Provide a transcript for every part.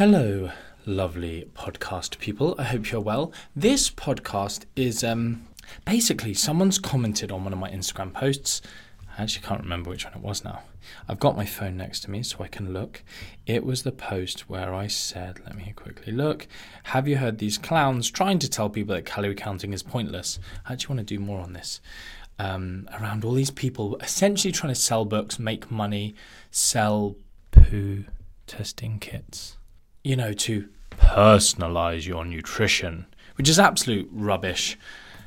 Hello, lovely podcast people. I hope you're well. This podcast is um, basically someone's commented on one of my Instagram posts. I actually can't remember which one it was now. I've got my phone next to me so I can look. It was the post where I said, let me quickly look. Have you heard these clowns trying to tell people that calorie counting is pointless? I actually want to do more on this. Um, around all these people essentially trying to sell books, make money, sell poo testing kits you know, to personalize your nutrition, which is absolute rubbish.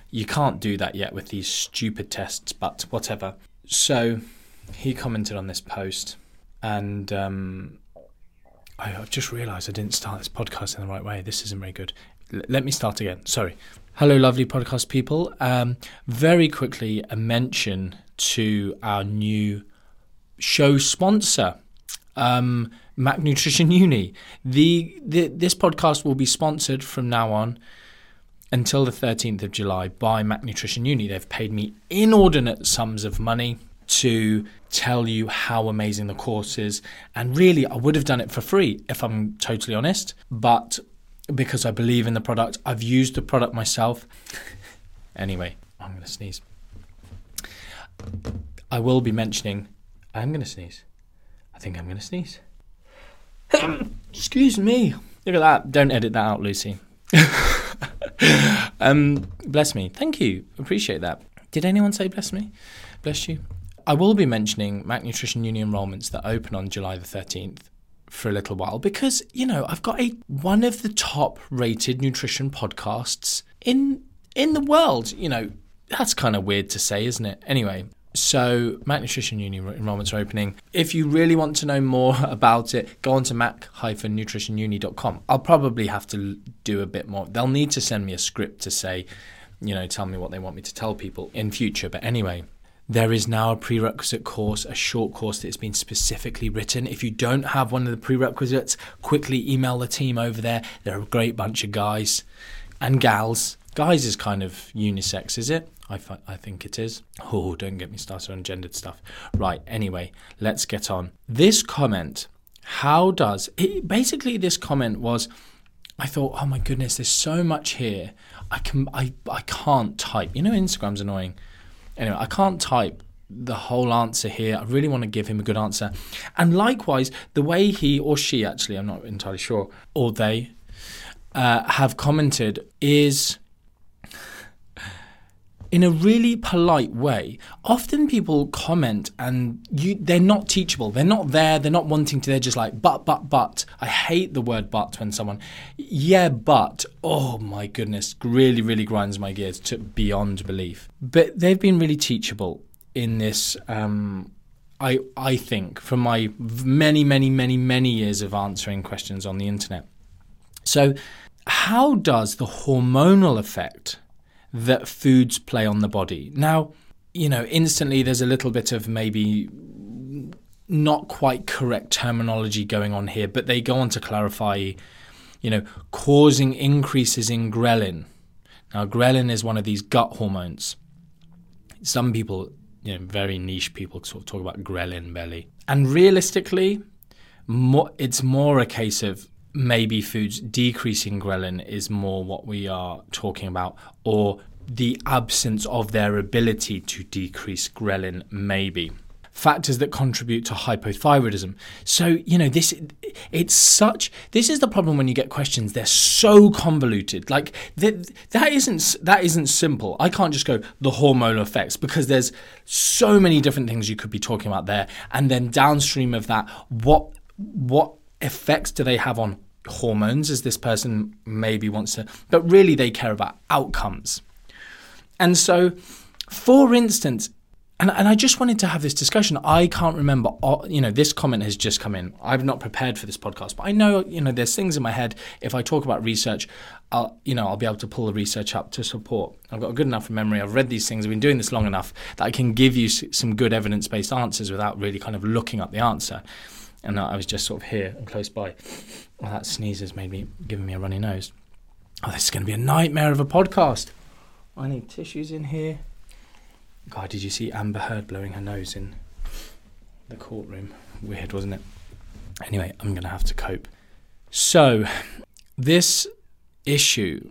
You can't do that yet with these stupid tests, but whatever. So he commented on this post, and um, I, have just realised I didn't start this podcast in the right way. This isn't very good. L- let me start again. Sorry. Hello, lovely podcast people. Um, very quickly, a mention to our new show sponsor um, Mac Nutrition Uni. The, the this podcast will be sponsored from now on until the 13th of July by Mac Nutrition Uni. They've paid me inordinate sums of money to tell you how amazing the course is. And really, I would have done it for free if I'm totally honest. But because I believe in the product, I've used the product myself. anyway, I'm going to sneeze. I will be mentioning, I'm going to sneeze. Think I'm going to sneeze. Excuse me. Look at that. Don't edit that out, Lucy. um, bless me. Thank you. Appreciate that. Did anyone say bless me? Bless you. I will be mentioning Mac Nutrition Uni enrollments that open on July the 13th for a little while because, you know, I've got a one of the top rated nutrition podcasts in in the world. You know, that's kind of weird to say, isn't it? Anyway, so, Mac Nutrition Uni enrollments are opening. If you really want to know more about it, go on to mac-nutritionuni.com. I'll probably have to do a bit more. They'll need to send me a script to say, you know, tell me what they want me to tell people in future. But anyway, there is now a prerequisite course, a short course that has been specifically written. If you don't have one of the prerequisites, quickly email the team over there. They're a great bunch of guys and gals. Guys is kind of unisex, is it? I, I think it is. Oh, don't get me started on gendered stuff. Right, anyway, let's get on. This comment, how does it, basically this comment was I thought, oh my goodness, there's so much here. I can I, I can't type. You know Instagram's annoying. Anyway, I can't type the whole answer here. I really want to give him a good answer. And likewise, the way he or she actually, I'm not entirely sure, or they uh, have commented is in a really polite way. Often people comment and you they're not teachable. They're not there. They're not wanting to. They're just like but but but. I hate the word but when someone yeah but oh my goodness really really grinds my gears to beyond belief. But they've been really teachable in this. Um, I I think from my many many many many years of answering questions on the internet. So how does the hormonal effect that foods play on the body. Now, you know, instantly there's a little bit of maybe not quite correct terminology going on here, but they go on to clarify, you know, causing increases in ghrelin. Now, ghrelin is one of these gut hormones. Some people, you know, very niche people sort of talk about ghrelin belly. And realistically, it's more a case of maybe foods decreasing ghrelin is more what we are talking about, or the absence of their ability to decrease ghrelin, maybe. Factors that contribute to hypothyroidism. So, you know, this it's such this is the problem when you get questions, they're so convoluted. Like that that isn't that isn't simple. I can't just go the hormonal effects because there's so many different things you could be talking about there. And then downstream of that, what what effects do they have on hormones as this person maybe wants to but really they care about outcomes and so for instance and, and I just wanted to have this discussion. I can't remember, uh, you know, this comment has just come in. I've not prepared for this podcast, but I know, you know, there's things in my head. If I talk about research, I'll, you know, I'll be able to pull the research up to support. I've got a good enough memory. I've read these things. I've been doing this long enough that I can give you some good evidence-based answers without really kind of looking up the answer and I was just sort of here and close by. Well, that sneeze has made me giving me a runny nose. Oh, this is going to be a nightmare of a podcast. I need tissues in here. God, did you see Amber Heard blowing her nose in the courtroom? Weird, wasn't it? Anyway, I'm going to have to cope. So, this issue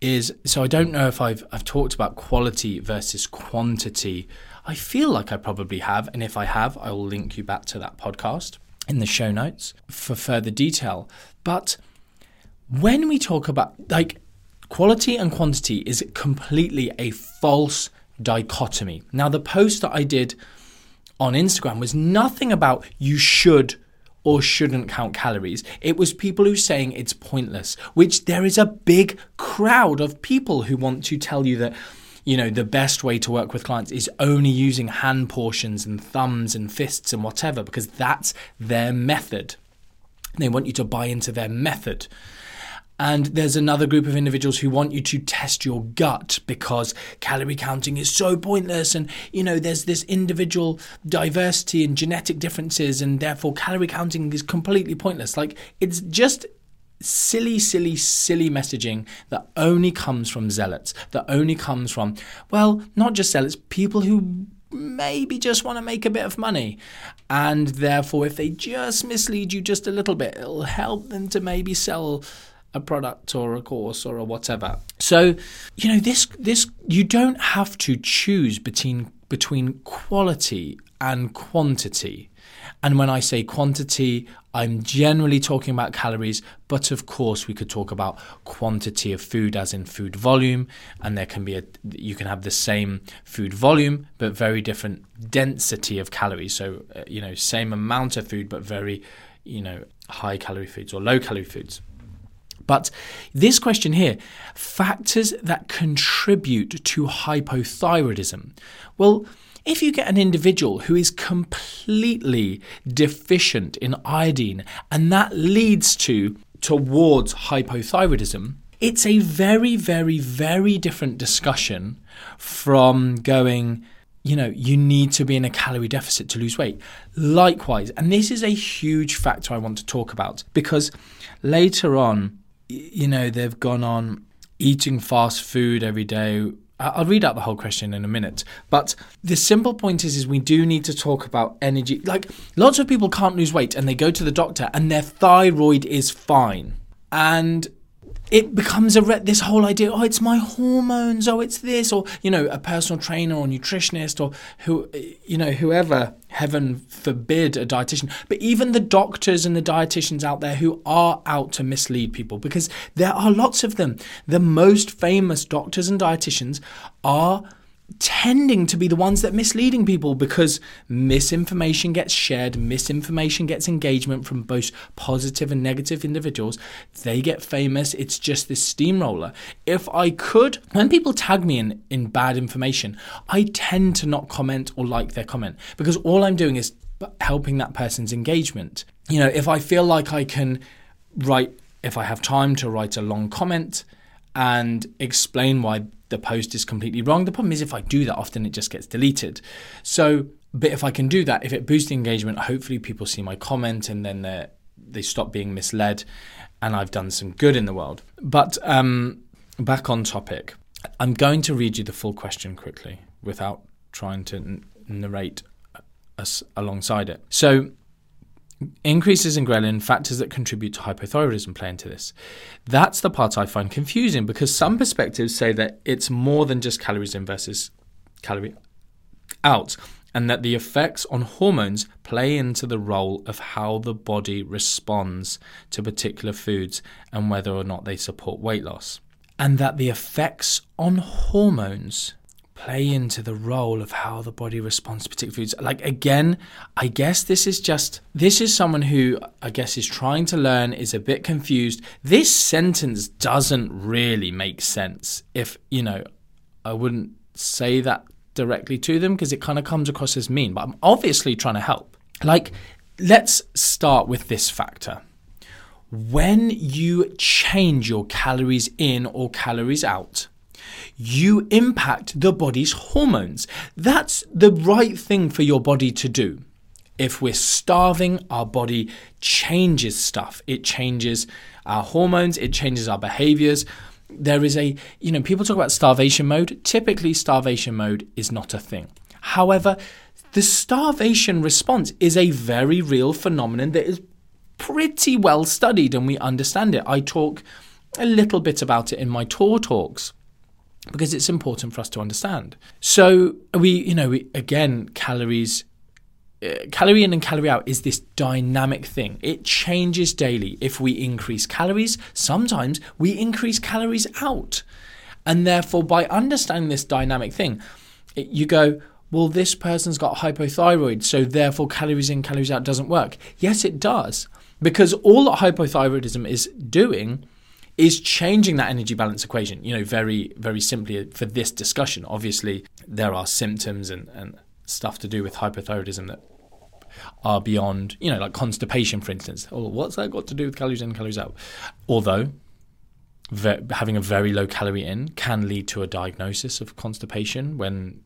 is so I don't know if I've I've talked about quality versus quantity. I feel like I probably have, and if I have, I will link you back to that podcast in the show notes for further detail. But when we talk about like quality and quantity is completely a false dichotomy. Now the post that I did on Instagram was nothing about you should or shouldn't count calories. It was people who saying it's pointless, which there is a big crowd of people who want to tell you that you know the best way to work with clients is only using hand portions and thumbs and fists and whatever because that's their method. They want you to buy into their method. And there's another group of individuals who want you to test your gut because calorie counting is so pointless. And, you know, there's this individual diversity and genetic differences, and therefore calorie counting is completely pointless. Like, it's just silly, silly, silly messaging that only comes from zealots, that only comes from, well, not just zealots, people who maybe just want to make a bit of money. And therefore, if they just mislead you just a little bit, it'll help them to maybe sell a product or a course or a whatever. So, you know, this this you don't have to choose between between quality and quantity. And when I say quantity, I'm generally talking about calories, but of course we could talk about quantity of food as in food volume, and there can be a you can have the same food volume but very different density of calories. So, uh, you know, same amount of food but very, you know, high calorie foods or low calorie foods. But this question here factors that contribute to hypothyroidism. Well, if you get an individual who is completely deficient in iodine and that leads to towards hypothyroidism, it's a very, very, very different discussion from going, you know, you need to be in a calorie deficit to lose weight. Likewise, and this is a huge factor I want to talk about because later on, you know, they've gone on eating fast food every day. I'll read out the whole question in a minute. But the simple point is, is we do need to talk about energy. Like lots of people can't lose weight and they go to the doctor and their thyroid is fine. And it becomes a re- this whole idea oh it's my hormones oh it's this or you know a personal trainer or nutritionist or who you know whoever heaven forbid a dietitian. But even the doctors and the dietitians out there who are out to mislead people because there are lots of them. The most famous doctors and dietitians are tending to be the ones that misleading people because misinformation gets shared misinformation gets engagement from both positive and negative individuals. They get famous. It's just this steamroller. If i could when people tag me in in bad information i tend to not comment or like their comment because all i'm doing is helping that person's engagement. You know if i feel like i can write if i have time to write a long comment and explain why the post is completely wrong. The problem is if I do that, often it just gets deleted. So, but if I can do that, if it boosts engagement, hopefully people see my comment and then they they stop being misled, and I've done some good in the world. But um, back on topic, I'm going to read you the full question quickly without trying to n- narrate us alongside it. So Increases in ghrelin, factors that contribute to hypothyroidism, play into this. That's the part I find confusing because some perspectives say that it's more than just calories in versus calorie out, and that the effects on hormones play into the role of how the body responds to particular foods and whether or not they support weight loss. And that the effects on hormones play into the role of how the body responds to particular foods. Like again, I guess this is just this is someone who I guess is trying to learn, is a bit confused. This sentence doesn't really make sense. If, you know, I wouldn't say that directly to them because it kind of comes across as mean, but I'm obviously trying to help. Like let's start with this factor. When you change your calories in or calories out, you impact the body's hormones. That's the right thing for your body to do. If we're starving, our body changes stuff. It changes our hormones, it changes our behaviors. There is a, you know, people talk about starvation mode. Typically, starvation mode is not a thing. However, the starvation response is a very real phenomenon that is pretty well studied and we understand it. I talk a little bit about it in my tour talks because it's important for us to understand. So we, you know, we, again, calories uh, calorie in and calorie out is this dynamic thing. It changes daily. If we increase calories, sometimes we increase calories out. And therefore, by understanding this dynamic thing, it, you go, well, this person's got hypothyroid, so therefore calories in, calories out doesn't work. Yes, it does. Because all that hypothyroidism is doing is changing that energy balance equation. You know, very, very simply for this discussion. Obviously, there are symptoms and, and stuff to do with hypothyroidism that are beyond, you know, like constipation, for instance. Oh, what's that got to do with calories in, calories out? Although ve- having a very low calorie in can lead to a diagnosis of constipation when,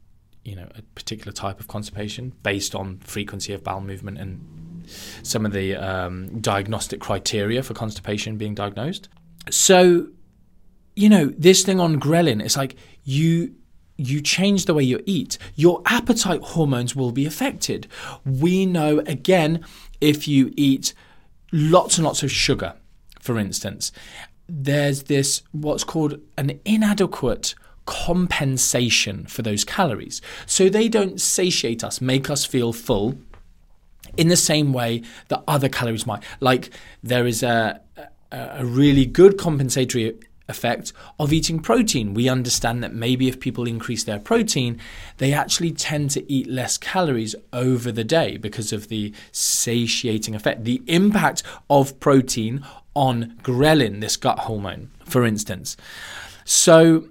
you know, a particular type of constipation based on frequency of bowel movement and some of the um, diagnostic criteria for constipation being diagnosed. So, you know, this thing on ghrelin, it's like you you change the way you eat, your appetite hormones will be affected. We know, again, if you eat lots and lots of sugar, for instance, there's this what's called an inadequate compensation for those calories. So they don't satiate us, make us feel full in the same way that other calories might. Like there is a, a really good compensatory effect of eating protein. We understand that maybe if people increase their protein, they actually tend to eat less calories over the day because of the satiating effect, the impact of protein on ghrelin, this gut hormone, for instance. So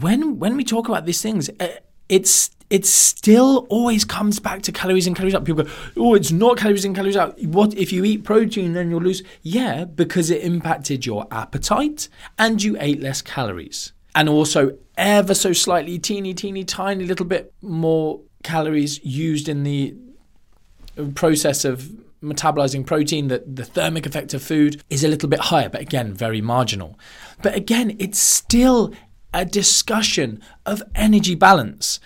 when when we talk about these things, eh, it's it still always comes back to calories in, calories out. People go, oh, it's not calories in, calories out. What if you eat protein, then you'll lose? Yeah, because it impacted your appetite and you ate less calories. And also, ever so slightly, teeny, teeny, tiny little bit more calories used in the process of metabolizing protein, that the thermic effect of food is a little bit higher, but again, very marginal. But again, it's still a discussion of energy balance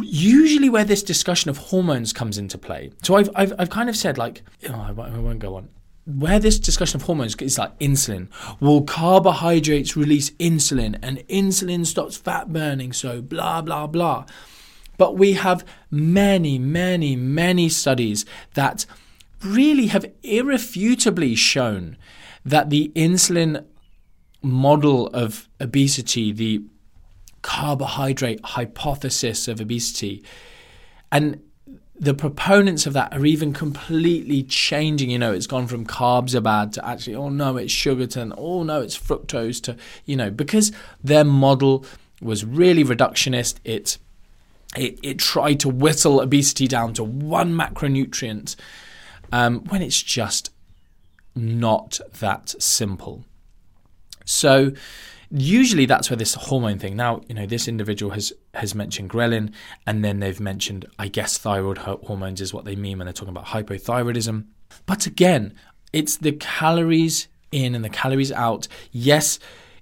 usually where this discussion of hormones comes into play. So I've, I've, I've kind of said like, oh, I won't go on. Where this discussion of hormones is like insulin. Well, carbohydrates release insulin and insulin stops fat burning, so blah, blah, blah. But we have many, many, many studies that really have irrefutably shown that the insulin model of obesity, the carbohydrate hypothesis of obesity. And the proponents of that are even completely changing. You know, it's gone from carbs are bad to actually, oh no, it's sugar to, oh no, it's fructose to, you know, because their model was really reductionist. It, it, it tried to whittle obesity down to one macronutrient um, when it's just not that simple. So, usually that's where this hormone thing. Now, you know, this individual has has mentioned ghrelin, and then they've mentioned, I guess, thyroid hormones is what they mean when they're talking about hypothyroidism. But again, it's the calories in and the calories out. Yes,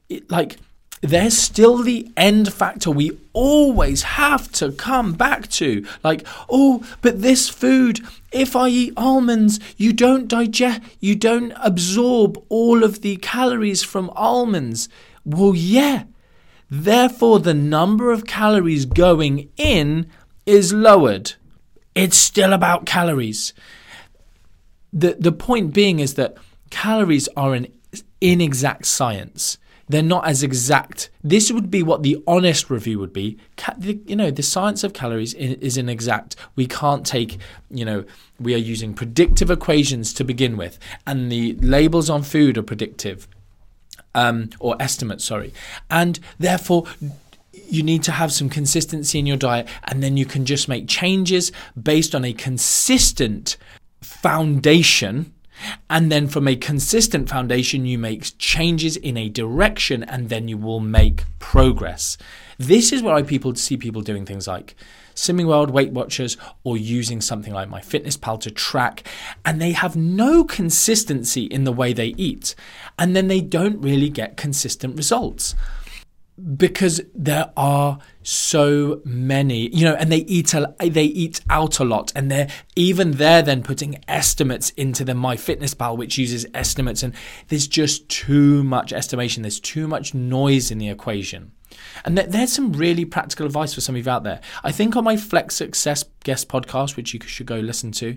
it, like there's still the end factor we always have to come back to. Like, oh, but this food, if I eat almonds, you don't digest, you don't absorb all of the calories from almonds. Well, yeah. Therefore, the number of calories going in is lowered. It's still about calories. The, the point being is that calories are an inexact science. They're not as exact. This would be what the honest review would be. You know, the science of calories is inexact. We can't take, you know, we are using predictive equations to begin with, and the labels on food are predictive um, or estimates, sorry. And therefore, you need to have some consistency in your diet, and then you can just make changes based on a consistent foundation. And then from a consistent foundation, you make changes in a direction, and then you will make progress. This is where I people see people doing things like Slimming World, Weight Watchers, or using something like MyFitnessPal to track, and they have no consistency in the way they eat, and then they don't really get consistent results. because there are so many you know and they eat a, they eat out a lot and they're even there then putting estimates into the myfitnesspal which uses estimates and there's just too much estimation there's too much noise in the equation and th- there's some really practical advice for some of you out there i think on my flex success guest podcast which you should go listen to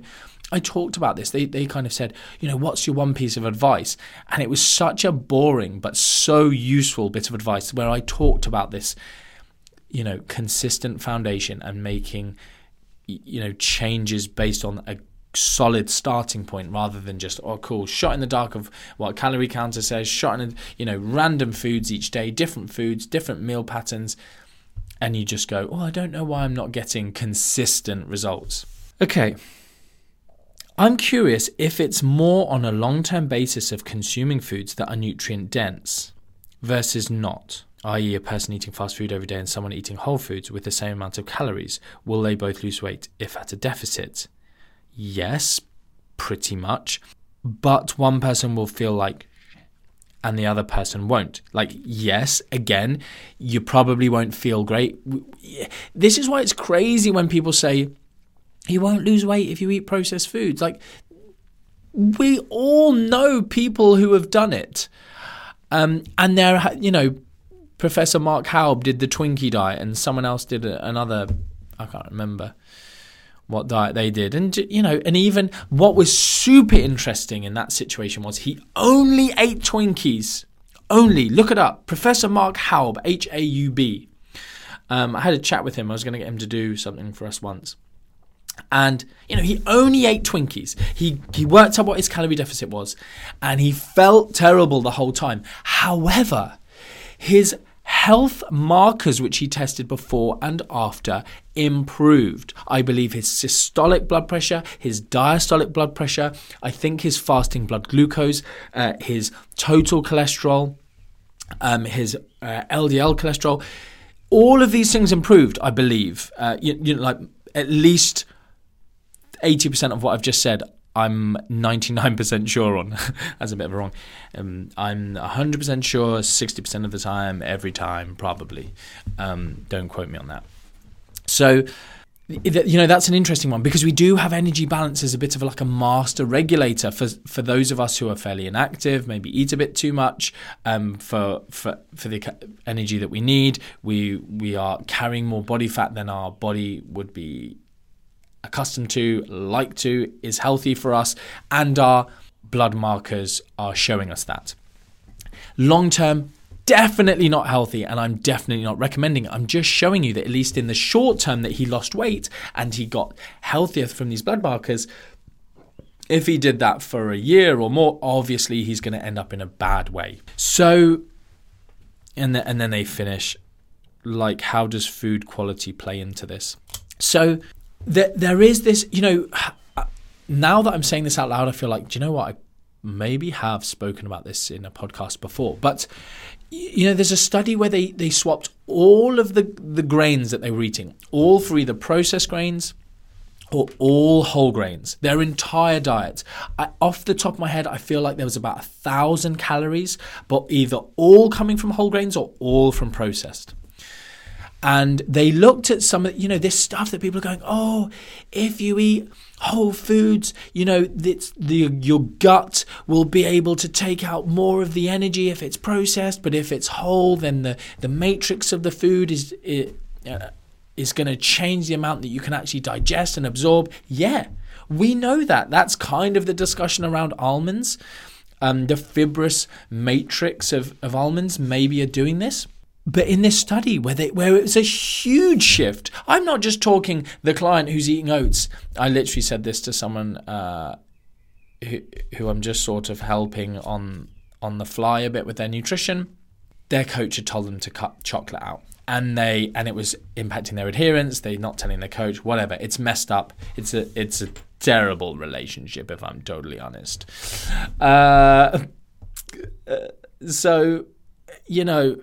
I talked about this. They, they kind of said, you know, what's your one piece of advice? And it was such a boring but so useful bit of advice where I talked about this, you know, consistent foundation and making, you know, changes based on a solid starting point rather than just oh cool shot in the dark of what calorie counter says shot in you know random foods each day different foods different meal patterns and you just go oh i don't know why i'm not getting consistent results okay I'm curious if it's more on a long term basis of consuming foods that are nutrient dense versus not, i.e., a person eating fast food every day and someone eating whole foods with the same amount of calories. Will they both lose weight if at a deficit? Yes, pretty much. But one person will feel like and the other person won't. Like, yes, again, you probably won't feel great. This is why it's crazy when people say, you won't lose weight if you eat processed foods. Like, we all know people who have done it. Um, and there, you know, Professor Mark Haub did the Twinkie diet, and someone else did another. I can't remember what diet they did, and you know, and even what was super interesting in that situation was he only ate Twinkies. Only look it up, Professor Mark Haub, H A U B. Um, I had a chat with him. I was going to get him to do something for us once and you know he only ate twinkies he he worked out what his calorie deficit was and he felt terrible the whole time however his health markers which he tested before and after improved. I believe his systolic blood pressure his diastolic blood pressure i think his fasting blood glucose uh, his total cholesterol um, his uh, ldl cholesterol all of these things improved i believe. Uh, you, you know like at least 80% of what I've just said, I'm 99% sure on. That's a bit of a wrong. Um, I'm 100% sure 60% of the time, every time, probably. Um, don't quote me on that. So, you know that's an interesting one because we do have energy balance as a bit of like a master regulator for for those of us who are fairly inactive maybe eat a bit too much um, for for for the energy that we need we we are carrying more body fat than our body would be accustomed to, like to, is healthy for us, and our blood markers are showing us that. Long term, definitely not healthy, and I'm definitely not recommending it. I'm just showing you that at least in the short term that he lost weight and he got healthier from these blood markers. If he did that for a year or more, obviously he's going to end up in a bad way. So, and, the, and then they finish like, how does food quality play into this? So, there, there is this, you know, now that I'm saying this out loud, I feel like, do you know what? I maybe have spoken about this in a podcast before, but you know, there's a study where they, they swapped all of the, the grains that they were eating, all for either processed grains or all whole grains, their entire diet. I, off the top of my head, I feel like there was about a thousand calories, but either all coming from whole grains or all from processed and they looked at some of you know this stuff that people are going oh if you eat whole foods you know it's the your gut will be able to take out more of the energy if it's processed but if it's whole then the the matrix of the food is it, uh, is going to change the amount that you can actually digest and absorb. Yeah we know that. That's kind of the discussion around almonds. Um, the fibrous matrix of, of almonds maybe are doing this but in this study, where they, where it was a huge shift, I'm not just talking the client who's eating oats. I literally said this to someone uh, who, who I'm just sort of helping on on the fly a bit with their nutrition. Their coach had told them to cut chocolate out, and they and it was impacting their adherence. They're not telling their coach, whatever. It's messed up. It's a it's a terrible relationship, if I'm totally honest. Uh, uh so, you know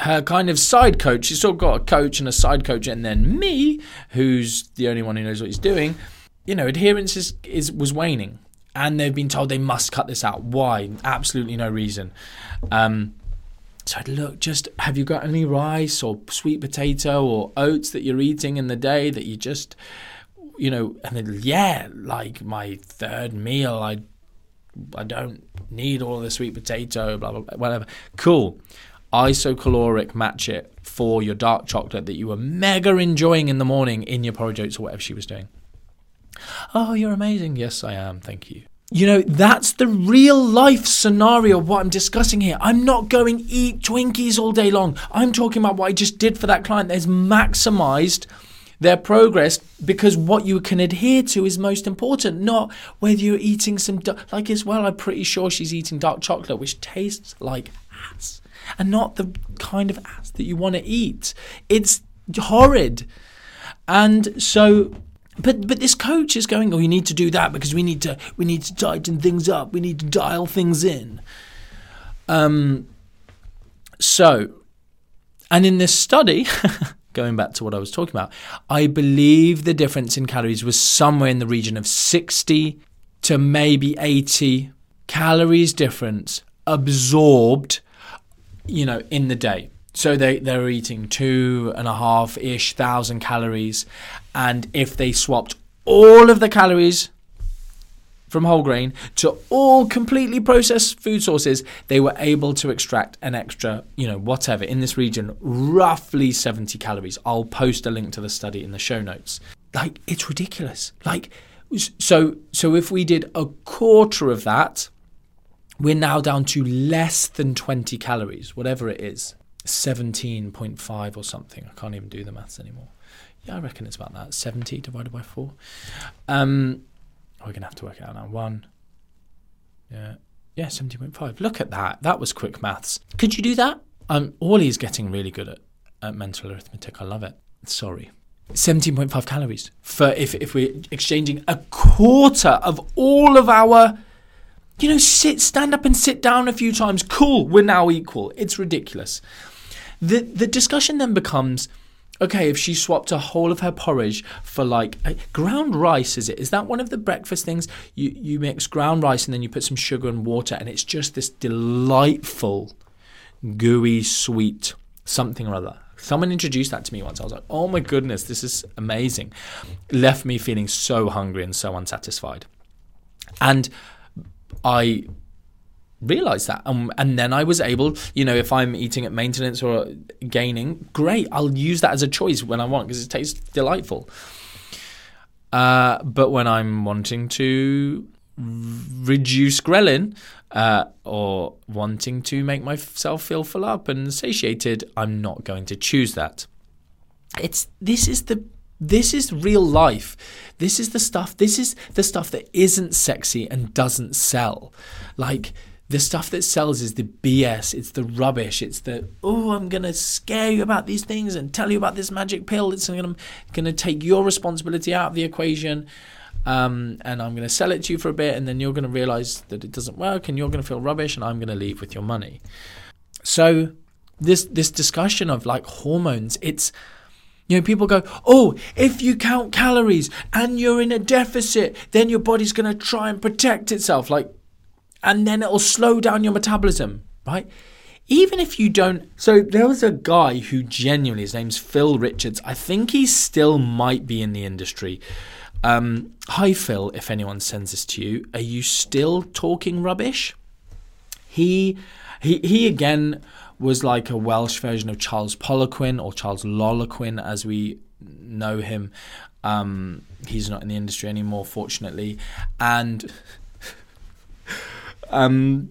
her kind of side coach. She's still got a coach and a side coach, and then me, who's the only one who knows what he's doing. You know, adherence is, is was waning, and they've been told they must cut this out. Why? Absolutely no reason. Um, So I'd look, just have you got any rice or sweet potato or oats that you're eating in the day that you just, you know, and then, yeah, like my third meal, I, I don't need all the sweet potato, blah, blah, blah, whatever. Cool. Isocaloric match it for your dark chocolate that you were mega enjoying in the morning in your porridge oats or whatever she was doing. Oh, you're amazing. Yes, I am. Thank you. You know, that's the real life scenario of what I'm discussing here. I'm not going eat Twinkies all day long. I'm talking about what I just did for that client that's maximized their progress because what you can adhere to is most important, not whether you're eating some, like as well, I'm pretty sure she's eating dark chocolate, which tastes like and not the kind of ass that you want to eat. It's horrid. And so but but this coach is going, oh, you need to do that because we need to we need to tighten things up. We need to dial things in. Um. So, and in this study, going back to what I was talking about, I believe the difference in calories was somewhere in the region of sixty to maybe eighty calories difference absorbed, you know, in the day. So they, they're eating two and a half ish thousand calories. And if they swapped all of the calories from whole grain to all completely processed food sources, they were able to extract an extra, you know, whatever in this region, roughly 70 calories. I'll post a link to the study in the show notes. Like, it's ridiculous. Like, so so if we did a quarter of that, we're now down to less than 20 calories, whatever it is. 17.5 or something. I can't even do the maths anymore. Yeah, I reckon it's about that. 70 divided by 4. Um, we're going to have to work it out now. 1. Yeah. Yeah, 70.5. Look at that. That was quick maths. Could you do that? Um, Orly's getting really good at, at mental arithmetic. I love it. Sorry. 17.5 calories for if, if we're exchanging a quarter of all of our you know sit stand up and sit down a few times cool we're now equal it's ridiculous the the discussion then becomes okay, if she swapped a whole of her porridge for like ground rice, is it? Is that one of the breakfast things? You you mix ground rice and then you put some sugar and water, and it's just this delightful, gooey, sweet something or other. Someone introduced that to me once. I was like, oh my goodness, this is amazing. Left me feeling so hungry and so unsatisfied. And I realized that um, and then i was able you know if i'm eating at maintenance or gaining great i'll use that as a choice when i want because it tastes delightful. Uh, but when i'm wanting to reduce ghrelin uh, or wanting to make myself feel full up and satiated i'm not going to choose that. It's this is the this is real life. This is the stuff. This is the stuff that isn't sexy and doesn't sell. Like the stuff that sells is the BS, it's the rubbish, it's the oh, I'm gonna scare you about these things and tell you about this magic pill. It's gonna gonna take your responsibility out of the equation, um, and I'm gonna sell it to you for a bit, and then you're gonna realize that it doesn't work, and you're gonna feel rubbish, and I'm gonna leave with your money. So this this discussion of like hormones, it's you know, people go, oh, if you count calories and you're in a deficit, then your body's going to try and protect itself. Like, and then it'll slow down your metabolism, right? Even if you don't. So there was a guy who genuinely, his name's Phil Richards. I think he still might be in the industry. Um, hi, Phil, if anyone sends this to you, are you still talking rubbish? He, he, he again was like a Welsh version of Charles Poliquin or Charles Lolaquin, as we know him. Um, he's not in the industry anymore, fortunately. And um,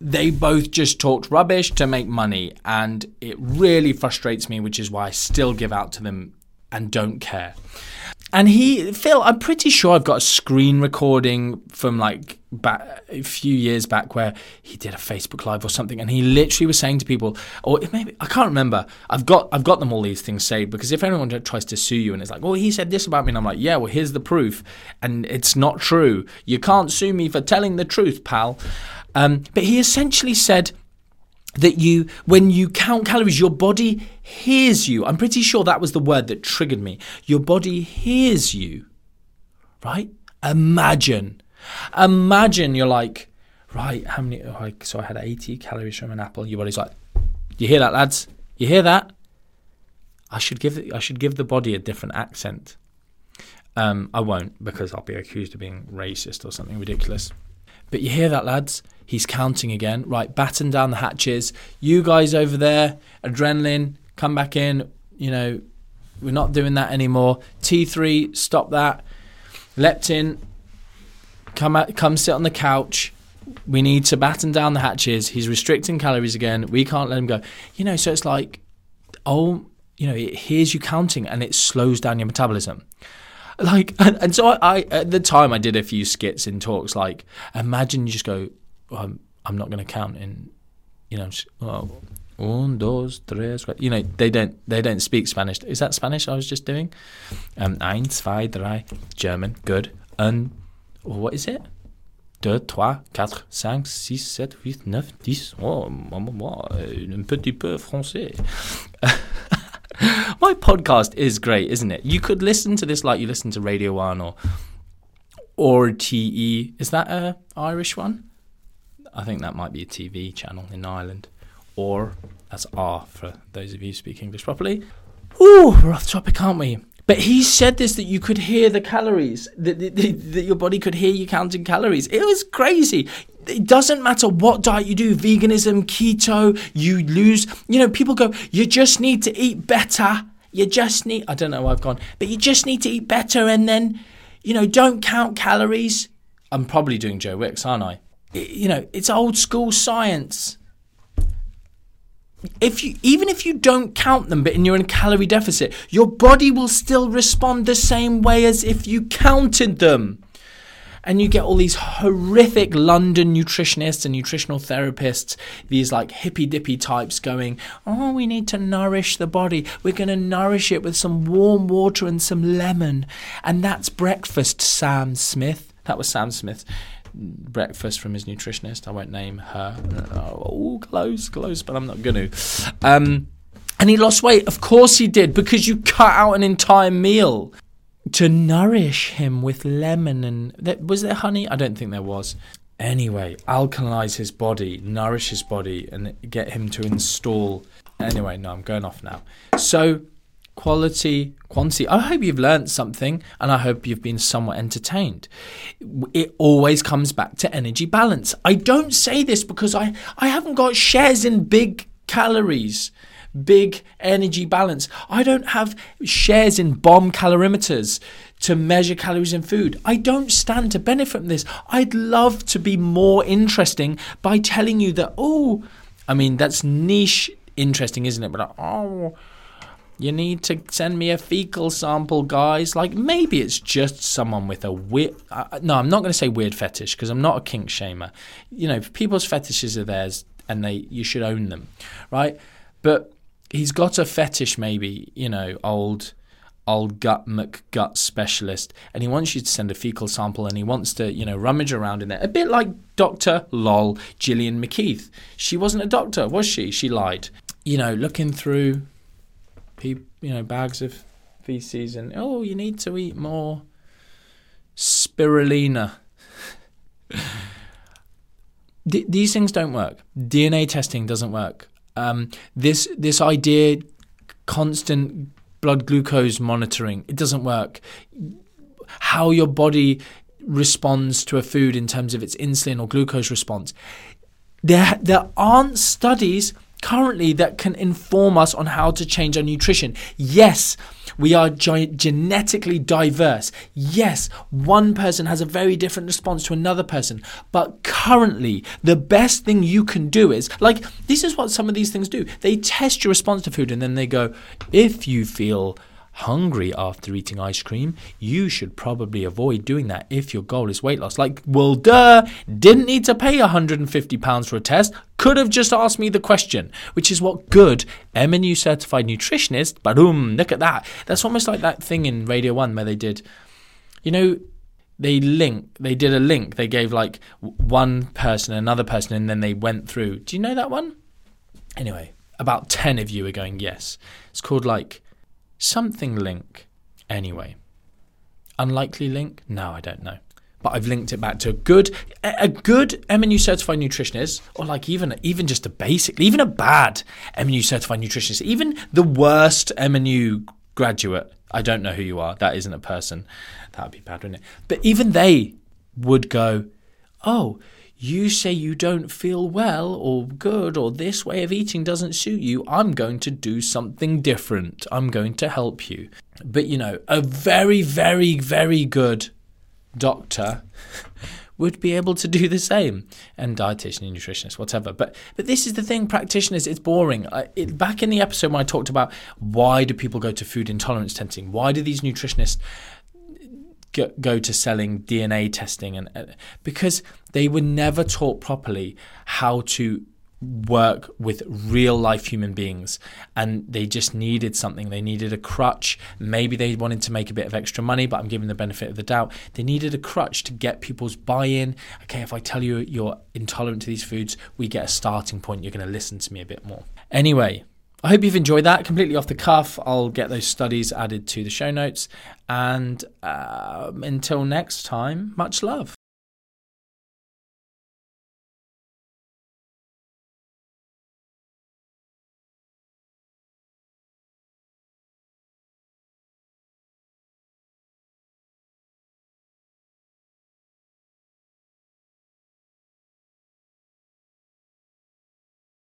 they both just talked rubbish to make money, and it really frustrates me, which is why I still give out to them and don't care. And he, Phil, I'm pretty sure I've got a screen recording from like back a few years back where he did a Facebook live or something, and he literally was saying to people, or maybe I can't remember. I've got I've got them all these things saved because if anyone tries to sue you and it's like, well, he said this about me, and I'm like, yeah, well, here's the proof, and it's not true. You can't sue me for telling the truth, pal. Um, but he essentially said that you when you count calories your body hears you i'm pretty sure that was the word that triggered me your body hears you right imagine imagine you're like right, how many? Oh, I- so I had 80 calories from an apple. Your body's like, you hear that, lads? You hear that? I should give I should give the body a different accent. Um, I won't because I'll be accused of being racist or something ridiculous. But you hear that, lads? He's counting again. Right, batten down the hatches. You guys over there, adrenaline, come back in. You know, we're not doing that anymore. T3, stop that. Leptin, come out, come sit on the couch. We need to batten down the hatches. He's restricting calories again. We can't let him go. You know, so it's like, oh, you know, it hears you counting and it slows down your metabolism. Like, and, and so I, I, at the time, I did a few skits in talks. Like, imagine you just go, well, I'm, I'm not going to count in, you know, just, oh, un, dos, tres, cuatro. You know, they don't, they don't speak Spanish. Is that Spanish? I was just doing. Um, eins, zwei, drei, German, good. Un, what is it? Deux, trois, quatre, cinq, six, sept, huit, neuf, dix. Oh, un petit peu français. My podcast is great, isn't it? You could listen to this like you listen to Radio One or or TE. Is that a Irish one? I think that might be a TV channel in Ireland. Or that's R for those of you who speak English properly. Ooh, we're off topic, aren't we? But he said this that you could hear the calories, that, that, that your body could hear you counting calories. It was crazy. It doesn't matter what diet you do veganism, keto, you lose. You know, people go, you just need to eat better. You just need, I don't know where I've gone, but you just need to eat better and then, you know, don't count calories. I'm probably doing Joe Wicks, aren't I? You know, it's old school science if you even if you don't count them but you're in a calorie deficit your body will still respond the same way as if you counted them and you get all these horrific London nutritionists and nutritional therapists, these like hippy dippy types going, Oh, we need to nourish the body. We're going to nourish it with some warm water and some lemon. And that's breakfast, Sam Smith. That was Sam Smith. Breakfast from his nutritionist. I won't name her. Oh, close, close, but I'm not going to. Um, and he lost weight. Of course he did, because you cut out an entire meal to nourish him with lemon and was there honey i don't think there was anyway alkalinize his body nourish his body and get him to install anyway no i'm going off now so quality quantity i hope you've learned something and i hope you've been somewhat entertained it always comes back to energy balance i don't say this because i i haven't got shares in big calories big energy balance. I don't have shares in bomb calorimeters to measure calories in food. I don't stand to benefit from this. I'd love to be more interesting by telling you that, oh, I mean, that's niche interesting, isn't it? But oh, you need to send me a fecal sample, guys. Like maybe it's just someone with a weird. Uh, no, I'm not going to say weird fetish because I'm not a kink shamer. You know, people's fetishes are theirs, and they you should own them, right? But he's got a fetish, maybe you know, old old gut McGut specialist, and he wants you to send a fecal sample, and he wants to you know rummage around in there, a bit like Doctor Lol Gillian McKeith. She wasn't a doctor, was she? She lied. You know, looking through, you know, bags of feces, and oh, you need to eat more spirulina. D- these things don't work. DNA testing doesn't work. Um, this this idea, constant blood glucose monitoring, it doesn't work. How your body responds to a food in terms of its insulin or glucose response, there there aren't studies currently that can inform us on how to change our nutrition. Yes, we are ge- genetically diverse. Yes, one person has a very different response to another person. But currently, the best thing you can do is like, this is what some of these things do. They test your response to food and then they go, if you feel hungry after eating ice cream, you should probably avoid doing that if your goal is weight loss. Like, well, duh, didn't need to pay £150 for a test, could have just asked me the question, which is what good MNU certified nutritionist, boom, look at that. That's almost like that thing in Radio 1 where they did, you know, they link, they did a link, they gave like one person, another person, and then they went through. Do you know that one? Anyway, about 10 of you are going, yes. It's called like, something link. Anyway, unlikely link? No, I don't know. but I've linked it back to a good a good MNU certified nutritionist, or like even even just a basic, even a bad MNU certified nutritionist, even the worst MNU graduate. I don't know who you are. That isn't a person. That would be bad, wouldn't it? But even they would go, "Oh, you say you don't feel well or good or this way of eating doesn't suit you, I'm going to do something different. I'm going to help you. But you know, a very, very, very good doctor would be able to do the same and dietitian and nutritionist whatever but but this is the thing practitioners it's boring I, it, back in the episode when i talked about why do people go to food intolerance testing why do these nutritionists go, to selling DNA testing and uh, because they were never taught properly how to work with real life human beings and they just needed something. They needed a crutch. Maybe they wanted to make a bit of extra money but i'm giving the benefit of the doubt. They needed a crutch to get people's buy-in. Okay if i tell you you're intolerant to these foods we get a starting point. You're going to listen to me a bit more. Anyway I hope you've enjoyed that. Completely off the cuff. I'll get those studies added to the show notes. And uh, until next time, much love.